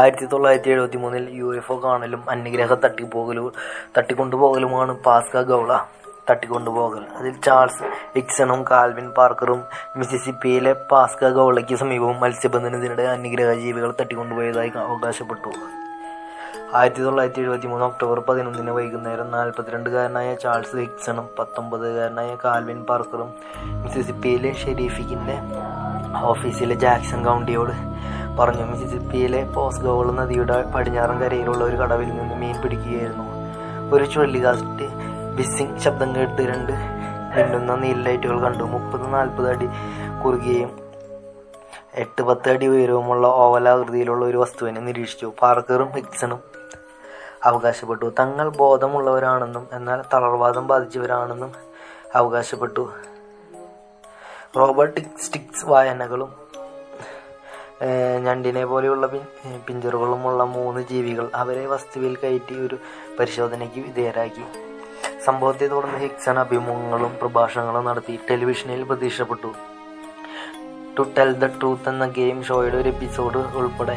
ആയിരത്തി തൊള്ളായിരത്തി എഴുപത്തി മൂന്നിൽ യു എഫ് ഒ കാണലും അന്യഗ്രഹ തട്ടിപ്പോകലും തട്ടിക്കൊണ്ടുപോകലുമാണ് പാസ്ക ഗൗള. തട്ടിക്കൊണ്ടുപോകൽ. അതിൽ ചാൾസ് ഡിക്സണും കാൽവിൻ പാർക്കറും മിസിസിപ്പിയിലെ പാസ്ക ഗൗളയ്ക്ക് സമീപവും മത്സ്യബന്ധനത്തിനിടെ അന്യഗ്രഹ ജീവികൾ തട്ടിക്കൊണ്ടുപോയതായി അവകാശപ്പെട്ടു. ആയിരത്തി തൊള്ളായിരത്തി എഴുപത്തി മൂന്ന് ഒക്ടോബർ പതിനൊന്നിന് വൈകുന്നേരം നാൽപ്പത്തിരണ്ടുകാരനായ ചാൾസ് ഹിക്സണും പത്തൊമ്പതുകാരനായ കാൽവിൻ പാർക്കറും മിസിസിപ്പിയിലെ ഷെരീഫിക്കിന്റെ ഓഫീസിലെ ജാക്സൺ കൗണ്ടിയോട് പറഞ്ഞു. മിസിസിപ്പിയിലെ പോസ്ഗോൾ നദിയുടെ പടിഞ്ഞാറൻ കരയിലുള്ള ഒരു കടവിൽ നിന്ന് മീൻ പിടിക്കുകയായിരുന്നു. ഒരു ചുഴലിക്കാറ്റ് ബിസ്സിംഗ് ശബ്ദം കേട്ട് രണ്ട് മിന്നുന്ന നീല ലൈറ്റുകൾ കണ്ടു. മുപ്പത് നാൽപ്പത് അടി കുറുകയും എട്ട് പത്ത് അടി ഉയരവുമുള്ള ഓവലാകൃതിയിലുള്ള ഒരു വസ്തുവിനെ നിരീക്ഷിച്ചു. പാർക്കറും ഹിക്സണും അവകാശപ്പെട്ടു. തങ്ങൾ ബോധമുള്ളവരാണെന്നും എന്നാൽ തളർവാദം ബാധിച്ചവരാണെന്നും അവകാശപ്പെട്ടു. റോബർട്ടിക് സ്റ്റിക്സ് വായനകളും ഞണ്ടിനെ പോലെയുള്ള പിഞ്ചറുകളുമുള്ള മൂന്ന് ജീവികൾ അവരെ വസ്തുവിൽ കയറ്റി ഒരു പരിശോധനയ്ക്ക് വിധേയരാക്കി. സംഭവത്തെ തുടർന്ന് ഹിക്സൺ അഭിമുഖങ്ങളും പ്രഭാഷണങ്ങളും നടത്തി. ടെലിവിഷനിൽ പ്രതീക്ഷപ്പെട്ടു. ടു ടെൽ ദ ട്രൂത്ത് എന്ന ഗെയിം ഷോയുടെ ഒരു എപ്പിസോഡ് ഉൾപ്പെടെ.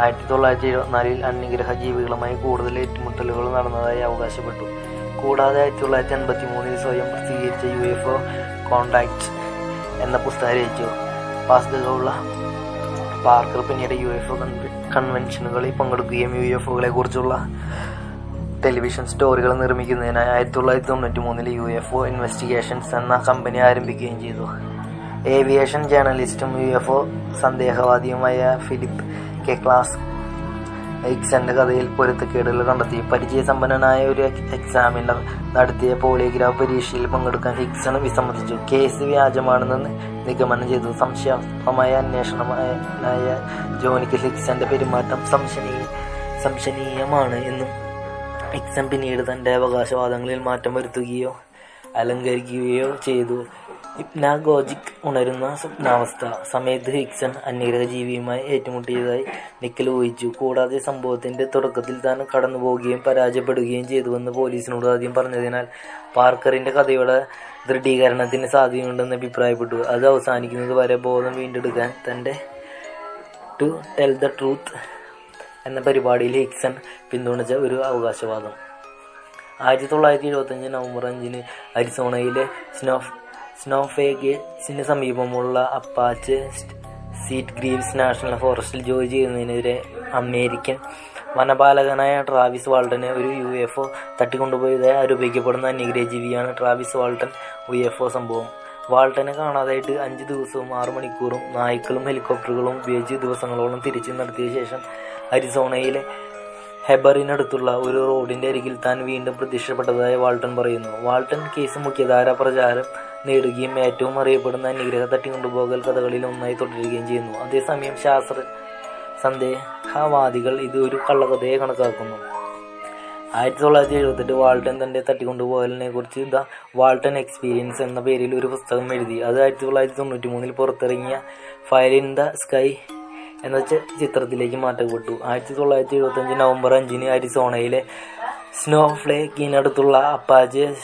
ആയിരത്തി തൊള്ളായിരത്തി എഴുപത്തിനാലിൽ അന്യഗ്രഹ ജീവികളുമായി കൂടുതൽ ഏറ്റുമുട്ടലുകൾ നടന്നതായി അവകാശപ്പെട്ടു. കൂടാതെ ആയിരത്തി തൊള്ളായിരത്തി എൺപത്തി മൂന്നിൽ സ്വയം പ്രസിദ്ധീകരിച്ച യു എഫ് ഒ കോണ്ടാക്ട് എന്ന പുസ്തകം രചിച്ചു. പാസ്കകളുള്ള പാർക്കർ പിന്നീട് യു എഫ് ഒ കൺവെൻഷനുകളിൽ പങ്കെടുക്കുകയും യു എഫ് ഒകളെ കുറിച്ചുള്ള ടെലിവിഷൻ സ്റ്റോറികൾ നിർമ്മിക്കുന്നതിനായി ആയിരത്തി തൊള്ളായിരത്തി തൊണ്ണൂറ്റി മൂന്നിൽ യു എഫ് ഒ ഇൻവെസ്റ്റിഗേഷൻസ് എന്ന കമ്പനി ആരംഭിക്കുകയും ചെയ്തു. ഏവിയേഷൻ ജേർണലിസ്റ്റും യു എഫ് ഒ സന്ദേഹവാദിയുമായ ഫിലിപ്പ് കെ ക്ലാസ് എക്സന്റെ കഥയിൽ പൊരുത്തക്കേടുകൾ കണ്ടെത്തി. പരിചയസമ്പന്നനായ ഒരു എക്സാമിനർ നടത്തിയ പോളിയോഗ്രാഫ് പരീക്ഷയിൽ പങ്കെടുക്കാൻ ഹിക്സൺ വിസമ്മതിച്ചു. കേസ് വ്യാജമാണെന്ന് നിഗമനം ചെയ്തു. സംശയാസ്പദമായ അന്വേഷണമായ ജോണിക്ക് ഹിക്സന്റെ പെരുമാറ്റം സംശനീയ സംശനീയമാണ് എന്നും ഹിക്സൺ പിന്നീട് തന്റെ അവകാശവാദങ്ങളിൽ മാറ്റം വരുത്തുകയോ അലങ്കരിക്കുകയോ ചെയ്തു. ഹിപ്നാഗോജിക് ഉണരുന്ന സ്വപ്നാവസ്ഥ. സമയത്ത് ഹിക്സൺ അന്യഗ്രഹ ജീവിയുമായി ഏറ്റുമുട്ടിയതായി നിക്കൽ ഊഹിച്ചു. കൂടാതെ സംഭവത്തിന്റെ തുടക്കത്തിൽ താൻ കടന്നുപോകുകയും പരാജയപ്പെടുകയും ചെയ്തുവെന്ന് പോലീസിനോട് ആദ്യം പറഞ്ഞതിനാൽ പാർക്കറിന്റെ കഥയുടെ ദൃഢീകരണത്തിന് സാധ്യതയുണ്ടെന്ന് അഭിപ്രായപ്പെട്ടു. അത് അവസാനിക്കുന്നത് വരെ ബോധം വീണ്ടെടുക്കാൻ തന്റെ ടു ടെൽ ദ ട്രൂത്ത് എന്ന പരിപാടിയിൽ ഹിക്സൺ പിന്തുണച്ച ഒരു അവകാശവാദം. ആയിരത്തി തൊള്ളായിരത്തി എഴുപത്തഞ്ച് നവംബർ അഞ്ചിന് അരിസോണയിലെ സ്നോ സ്നോഫേഗേസിന് സമീപമുള്ള അപ്പാച്ച് സീറ്റ് ഗ്രീവ്സ് നാഷണൽ ഫോറസ്റ്റിൽ ജോലി ചെയ്യുന്നതിനെതിരെ അമേരിക്കൻ വനപാലകനായ ട്രാവിസ് വാൾട്ടനെ ഒരു യു എഫ് ഒ തട്ടിക്കൊണ്ടുപോയതായി ആരോപിക്കപ്പെടുന്ന നിഗ്രഹജീവിയാണ് Travis Walton U F O സംഭവം. വാൾട്ടനെ കാണാതായിട്ട് അഞ്ച് ദിവസവും ആറു മണിക്കൂറും നായ്ക്കളും ഹെലികോപ്റ്ററുകളും ഉപയോഗിച്ച് ദിവസങ്ങളോളം തിരിച്ചു നടത്തിയ ശേഷം അരിസോണയിലെ ഹെബറിനടുത്തുള്ള ഒരു റോഡിന്റെ അരികിൽ താൻ വീണ്ടും പ്രത്യക്ഷപ്പെട്ടതായി വാൾട്ടൺ പറയുന്നു. വാൾട്ടൺ കേസ് മുഖ്യധാര പ്രചാരം നേടുകയും ഏറ്റവും അറിയപ്പെടുന്ന അന്യഗ്രഹ തട്ടിക്കൊണ്ടുപോകൽ കഥകളിൽ ഒന്നായി തുടരുകയും ചെയ്യുന്നു. അതേസമയം ശാസ്ത്ര സന്ദേഹവാദികൾ ഇത് ഒരു കള്ളകഥയെ കണക്കാക്കുന്നു. ആയിരത്തി തൊള്ളായിരത്തി എഴുപത്തെട്ട് വാൾട്ടൻ തന്റെ തട്ടിക്കൊണ്ടുപോകലിനെ കുറിച്ച് ദ വാൾട്ടൻ എക്സ്പീരിയൻസ് എന്ന പേരിൽ ഒരു പുസ്തകം എഴുതി. അത് ആയിരത്തി തൊള്ളായിരത്തി തൊണ്ണൂറ്റി മൂന്നിൽ പുറത്തിറങ്ങിയ ഫയർ ഇൻ ദ സ്കൈ എന്ന ചിത്രത്തിലേക്ക് മാറ്റപ്പെട്ടു. ആയിരത്തി തൊള്ളായിരത്തി എഴുപത്തി അഞ്ച് നവംബർ അഞ്ചിന് അരിസോണയിലെ സ്നോ ഫ്ലേക്കിനടുത്തുള്ള അപ്പാജെ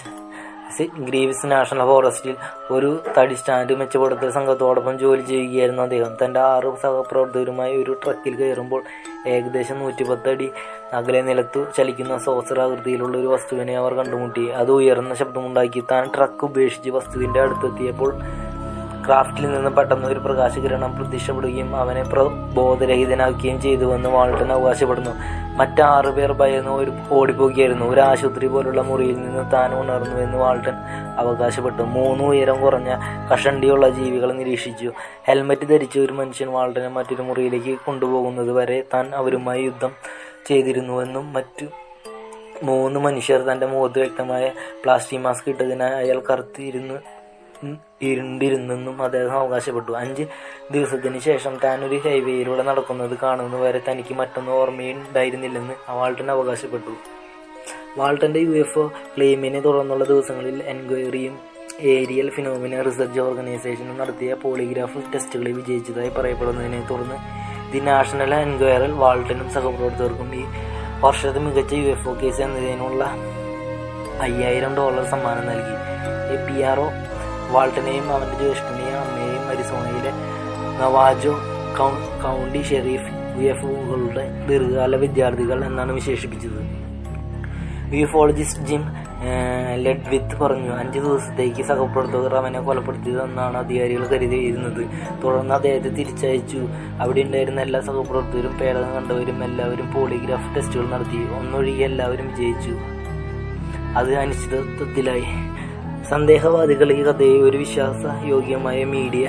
ഗ്രീവ്സ് നാഷണൽ ഫോറസ്റ്റിൽ ഒരു തടി സ്റ്റാൻഡ് മെച്ചപ്പെടുത്തൽ സംഘത്തോടൊപ്പം ജോലി ചെയ്യുകയായിരുന്നു അദ്ദേഹം. തന്റെ ആറ് സഹപ്രവർത്തകരുമായി ഒരു ട്രക്കിൽ കയറുമ്പോൾ ഏകദേശം നൂറ്റിപ്പത്ത് അടി അകലെ നിലത്തു ചലിക്കുന്ന സോസർ ആകൃതിയിലുള്ള ഒരു വസ്തുവിനെ അവർ കണ്ടുമുട്ടി. അത് ഉയർന്ന ശബ്ദമുണ്ടാക്കി. താൻ ട്രക്ക് ഉപേക്ഷിച്ച് വസ്തുവിന്റെ അടുത്തെത്തിയപ്പോൾ ക്രാഫ്റ്റിൽ നിന്ന് പെട്ടെന്ന് ഒരു പ്രകാശകിരണം പ്രത്യക്ഷപ്പെടുകയും അവനെ ബോധരഹിതനാക്കുകയും ചെയ്തുവെന്ന് വാൾട്ടൻ അവകാശപ്പെടുന്നു. മറ്റാറു പേർ ഭയന്ന് ഒരു ഓടിപ്പോകുകയായിരുന്നു. ഒരു ആശുപത്രി പോലുള്ള മുറിയിൽ നിന്ന് താൻ ഉണർന്നു എന്ന് വാൾട്ടൻ അവകാശപ്പെട്ടു. മൂന്ന് ഉയരം കുറഞ്ഞ കഷണ്ടിയുള്ള ജീവികളെ നിരീക്ഷിച്ചു. ഹെൽമറ്റ് ധരിച്ച ഒരു മനുഷ്യൻ വാൾട്ടനെ മറ്റൊരു മുറിയിലേക്ക് കൊണ്ടുപോകുന്നത് വരെ താൻ അവരുമായി യുദ്ധം ചെയ്തിരുന്നുവെന്നും മറ്റു മൂന്ന് മനുഷ്യർ തന്റെ മുഖത്ത് വ്യക്തമായ പ്ലാസ്റ്റിക് മാസ്ക് ഇട്ടതിനാൽ അയാൾ കറുത്തിരുന്നു ഇരുണ്ടിരുന്നെന്നും അദ്ദേഹം അവകാശപ്പെട്ടു. അഞ്ച് ദിവസത്തിന് ശേഷം താൻ ഒരു ഹൈവേയിലൂടെ നടക്കുന്നത് കാണുന്നത് വരെ തനിക്ക് മറ്റൊന്നും ഓർമ്മയുണ്ടായിരുന്നില്ലെന്ന് വാൾട്ടൻ അവകാശപ്പെട്ടു. വാൾട്ടന്റെ യു എഫ് ഒ ക്ലെയിമിനെ തുടർന്നുള്ള ദിവസങ്ങളിൽ എൻക്വയറിയും ഏരിയൽ ഫിനോമിന റിസർച്ച് ഓർഗനൈസേഷനും നടത്തിയ പോളിഗ്രാഫ് ടെസ്റ്റുകളിൽ വിജയിച്ചതായി പറയപ്പെടുന്നതിനെ തുടർന്ന് ദി നാഷണൽ എൻക്വയറിൽ വാൾട്ടനും സഹപ്രവർത്തകർക്കും ഈ വർഷത്തെ മികച്ച യു എഫ് ഒ കേസ് എന്നതിനുള്ള അയ്യായിരം ഡോളർ സമ്മാനം നൽകി. എ പി ആർ ഒ വാൾട്ടനെയും അവന്റെ ജ്യേഷ്ഠനെയും അമ്മയെയും അരിസോണയിലെ Navajo county sheriff V F ഒകളുടെ ദീർഘകാല വിദ്യാർത്ഥികൾ എന്നാണ് വിശേഷിപ്പിച്ചത്. യുഫോളജിസ്റ്റ് ജിം ലെഡ്വിത്ത് പറഞ്ഞു അഞ്ച് ദിവസത്തേക്ക് സഹപ്രവർത്തകർ അവനെ കൊലപ്പെടുത്തിയതെന്നാണ് അധികാരികൾ കരുതിയിരുന്നത്. തുടർന്ന് അദ്ദേഹത്തെ തിരിച്ചയച്ചു. അവിടെ ഉണ്ടായിരുന്ന എല്ലാ സഹപ്രവർത്തകരും പേടകം കണ്ടവരും എല്ലാവരും പോളിഗ്രാഫ് ടെസ്റ്റുകൾ നടത്തി. ഒന്നൊഴികെ എല്ലാവരും വിജയിച്ചു. അത് അനിശ്ചിതത്വത്തിലായി. സന്ദേഹവാദികൾ ഈ കഥയെ ഒരു വിശ്വാസയോഗ്യമായ മീഡിയ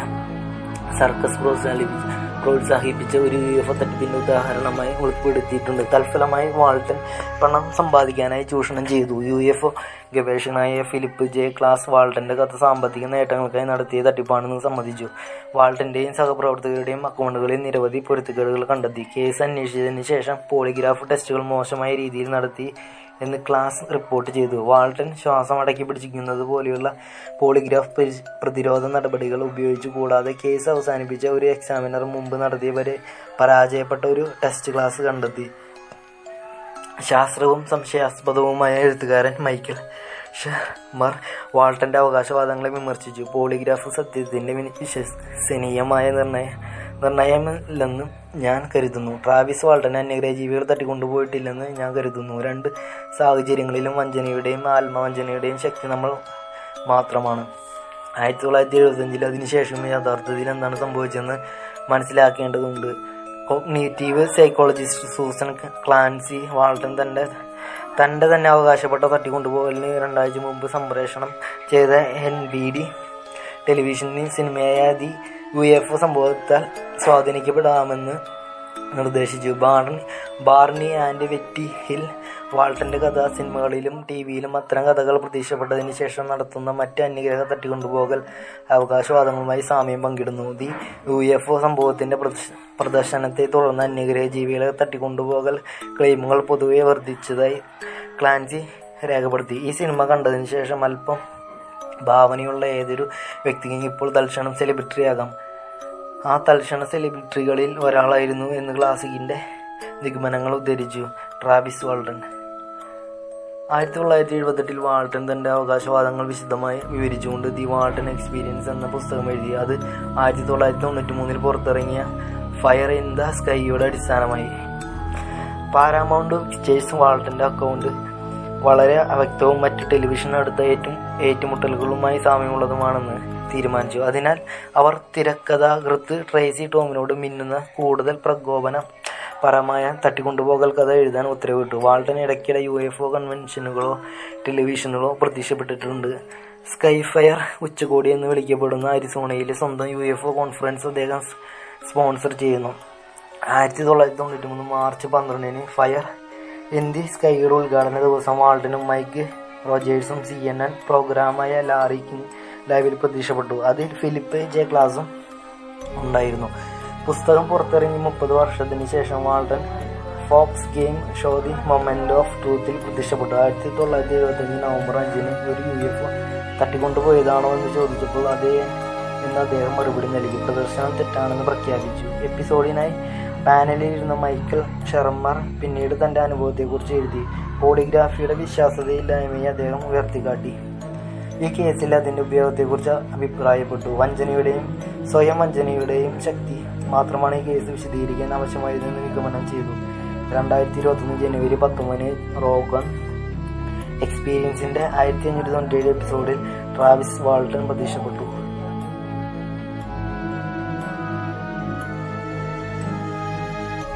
സർക്കസ് പ്രോത്സാഹിപ്പിച്ചു പ്രോത്സാഹിപ്പിച്ച ഒരു യു എഫ് തട്ടിപ്പിന്റെ ഉദാഹരണമായി ഉൾപ്പെടുത്തിയിട്ടുണ്ട്. തൽഫലമായി വാൾട്ടൻ പണം സമ്പാദിക്കാനായി ചൂഷണം ചെയ്തു. യു എഫ് ഒ ഗവേഷകനായ ഫിലിപ്പ് ജെ. ക്ലാസ് വാൾട്ടന്റെ കഥ സാമ്പത്തിക നേട്ടങ്ങൾക്കായി നടത്തിയ തട്ടിപ്പാണെന്ന് സമ്മതിച്ചു. വാൾട്ടന്റെയും സഹപ്രവർത്തകരുടെയും അക്കൗണ്ടുകളിൽ നിരവധി പൊരുത്തക്കേടുകൾ കണ്ടെത്തി. കേസ് അന്വേഷിച്ചതിന് ശേഷം പോളിഗ്രാഫ് ടെസ്റ്റുകൾ മോശമായ രീതിയിൽ നടത്തി എന്ന് ക്ലാസ് റിപ്പോർട്ട് ചെയ്തു. വാൾട്ടൻ ശ്വാസം അടക്കി പിടിച്ചിരിക്കുന്നത് പോലെയുള്ള പോളിഗ്രാഫ് പരി- പ്രതിരോധ നടപടികൾ ഉപയോഗിച്ചു കൂടാതെ കേസ് അവസാനിപ്പിച്ച ഒരു എക്സാമിനർ മുമ്പ് നടത്തിയ വരെ പരാജയപ്പെട്ട ഒരു ടെസ്റ്റ് ക്ലാസ് കണ്ടെത്തി. ശാസ്ത്രവും സംശയാസ്പദവുമായ എഴുത്തുകാരൻ മൈക്കിൾ ഷർമർ വാൾട്ടന്റെ അവകാശവാദങ്ങളെ വിമർശിച്ചു. പോളിഗ്രാഫ് സത്യത്തിന്റെ വിശ്വസനീയമായ നിർണയ നിർണയമല്ലെന്ന് ഞാൻ കരുതുന്നു. ട്രാവിസ് വാൾട്ടനെ അന്യഗ്രഹ ജീവികൾ തട്ടിക്കൊണ്ടുപോയിട്ടില്ലെന്ന് ഞാൻ കരുതുന്നു. രണ്ട് സാഹചര്യങ്ങളിലും വഞ്ചനയുടെയും ആത്മവഞ്ചനയുടെയും ശക്തി നമ്മൾ മാത്രമാണ്. ആയിരത്തി തൊള്ളായിരത്തി എഴുപത്തഞ്ചിൽ അതിനുശേഷം യഥാർത്ഥത്തിൽ എന്താണ് സംഭവിച്ചതെന്ന് മനസ്സിലാക്കേണ്ടതുണ്ട്. Cognitive psychologist Susan Clancy Walton തന്റെ തന്റെ തന്നെ അവകാശപ്പെട്ട തട്ടിക്കൊണ്ടുപോകലിന് രണ്ടാഴ്ച മുമ്പ് സംപ്രേഷണം ചെയ്ത എൻ ബി ഡി ടെലിവിഷനിൽ സിനിമയായ ദി യു എഫ് സംഭവത്താൽ സ്വാധീനിക്കപ്പെടാമെന്ന് നിർദ്ദേശിച്ചു. Barney Barney and Betty Hill വാൾട്ടന്റെ കഥ സിനിമകളിലും ടി വിയിലും അത്തരം കഥകൾ പ്രത്യക്ഷപ്പെട്ടതിന് ശേഷം നടത്തുന്ന മറ്റ് അന്യഗ്രഹ തട്ടിക്കൊണ്ടുപോകൽ അവകാശവാദങ്ങളുമായി സാമ്യം പങ്കിടുന്നു. ദി യു എഫ് ഒ സംഭവത്തിന്റെ പ്രദർശനത്തെ തുടർന്ന് അന്യഗ്രഹ ജീവികളെ തട്ടിക്കൊണ്ടുപോകൽ ക്ലെയിമുകൾ പൊതുവെ വർദ്ധിച്ചതായി ക്ലാൻസി രേഖപ്പെടുത്തി. ഈ സിനിമ കണ്ടതിന് ശേഷം അല്പം ഭാവനയുള്ള ഏതൊരു വ്യക്തിക്കും ഇപ്പോൾ തൽക്ഷണം സെലിബ്രിറ്റിയാകാം. ആ തൽക്ഷണ സെലിബ്രിറ്റികളിൽ ഒരാളായിരുന്നു എന്ന് ക്ലാസിക്കിന്റെ നിഗമനങ്ങൾ ഉദ്ധരിച്ചു ട്രാവിസ് വാൾട്ടൺ. ആയിരത്തി തൊള്ളായിരത്തി എഴുപത്തെട്ടിൽ വാൾട്ടൺ തന്റെ അവകാശവാദങ്ങൾ വിശദമായി വിവരിച്ചുകൊണ്ട് ദി വാൾട്ടൺ എക്സ്പീരിയൻസ് എന്ന പുസ്തകം എഴുതി. അത് ആയിരത്തി തൊള്ളായിരത്തി തൊണ്ണൂറ്റി മൂന്നിൽ പുറത്തിറങ്ങിയ ഫയർ ഇൻ ദ സ്കൈയുടെ അടിസ്ഥാനമായി. പാരാമൗണ്ട് പിക്ചേഴ്സ് വാൾട്ടന്റെ അക്കൗണ്ട് വളരെ അവ്യക്തവും മറ്റ് ടെലിവിഷൻ അടുത്ത ഏറ്റുമുട്ടലുകളുമായി സാമ്യമുള്ളതുമാണെന്ന് തീരുമാനിച്ചു. അതിനാൽ അവർ തിരക്കഥാകൃത്ത് ട്രേസി ടോമിനോട് മിന്നുന്ന കൂടുതൽ പ്രകോപന പരമായ തട്ടിക്കൊണ്ടുപോകൽ കഥ എഴുതാൻ ഉത്തരവിട്ടു. വാൾട്ടൻ ഇടയ്ക്കിടെ യു എഫ് ഒ കൺവെൻഷനുകളോ ടെലിവിഷനുകളോ പ്രത്യക്ഷപ്പെട്ടിട്ടുണ്ട് സ്കൈഫയർ ഉച്ചകോടി എന്ന് വിളിക്കപ്പെടുന്ന അരിസോണയിലെ സ്വന്തം യു എഫ് ഒ കോൺഫറൻസ് അദ്ദേഹം സ്പോൺസർ ചെയ്യുന്നു. ആയിരത്തി തൊള്ളായിരത്തി തൊണ്ണൂറ്റി മൂന്ന് മാർച്ച് പന്ത്രണ്ടിന് ഫയർ ദി സ്കൈയുടെ ഉദ്ഘാടന ദിവസം വാൾഡനും മൈക്ക് റോജേഴ്സും സി എൻ എൻ പ്രോഗ്രാമായ ലാറിക്കും ലൈവിൽ പ്രത്യക്ഷപ്പെട്ടു. അതിൽ ഫിലിപ്പ് ജെ ക്ലാസും ഉണ്ടായിരുന്നു. പുസ്തകം പുറത്തിറങ്ങി മുപ്പത് വർഷത്തിന് ശേഷം Walton Fox game show the moment of ട്രൂത്തിൽ പ്രത്യക്ഷപ്പെട്ടു. ആയിരത്തി തൊള്ളായിരത്തി എഴുപത്തഞ്ച് നവംബർ അഞ്ചിന് ഒരു യു എഫ് തട്ടിക്കൊണ്ടുപോയതാണോ എന്ന് ചോദിച്ചപ്പോൾ അതേ എന്ന് അദ്ദേഹം മറുപടി നൽകി. പ്രദർശനം തെറ്റാണെന്ന് പ്രഖ്യാപിച്ചു. എപ്പിസോഡിനായി പാനലിൽ ഇരുന്ന മൈക്കൽ ഷെർമർ പിന്നീട് തന്റെ അനുഭവത്തെക്കുറിച്ച് എഴുതി. പോളിഗ്രാഫിയുടെ വിശ്വാസതയില്ലായ്മയെ അദ്ദേഹം ഉയർത്തിക്കാട്ടി. ഈ കേസിൽ അതിന്റെ ഉപയോഗത്തെക്കുറിച്ച് അഭിപ്രായപ്പെട്ടു. വഞ്ചനയുടെയും സ്വയം വഞ്ചനയുടെയും ശക്തി മാത്രമാണ് ഈ കേസ് വിശദീകരിക്കാൻ ആവശ്യമായതെന്ന് നിഗമനം ചെയ്തു. രണ്ടായിരത്തി ഇരുപത്തൊന്ന് ജനുവരി പത്തൊമ്പതിന് റോഗൺ എക്സ്പീരിയൻസിന്റെ ആയിരത്തി അഞ്ഞൂറ്റി തൊണ്ണൂറ്റി ഏഴ് എപ്പിസോഡിൽ ട്രാവിസ് വാൾട്ടൺ പ്രത്യക്ഷപ്പെട്ടു.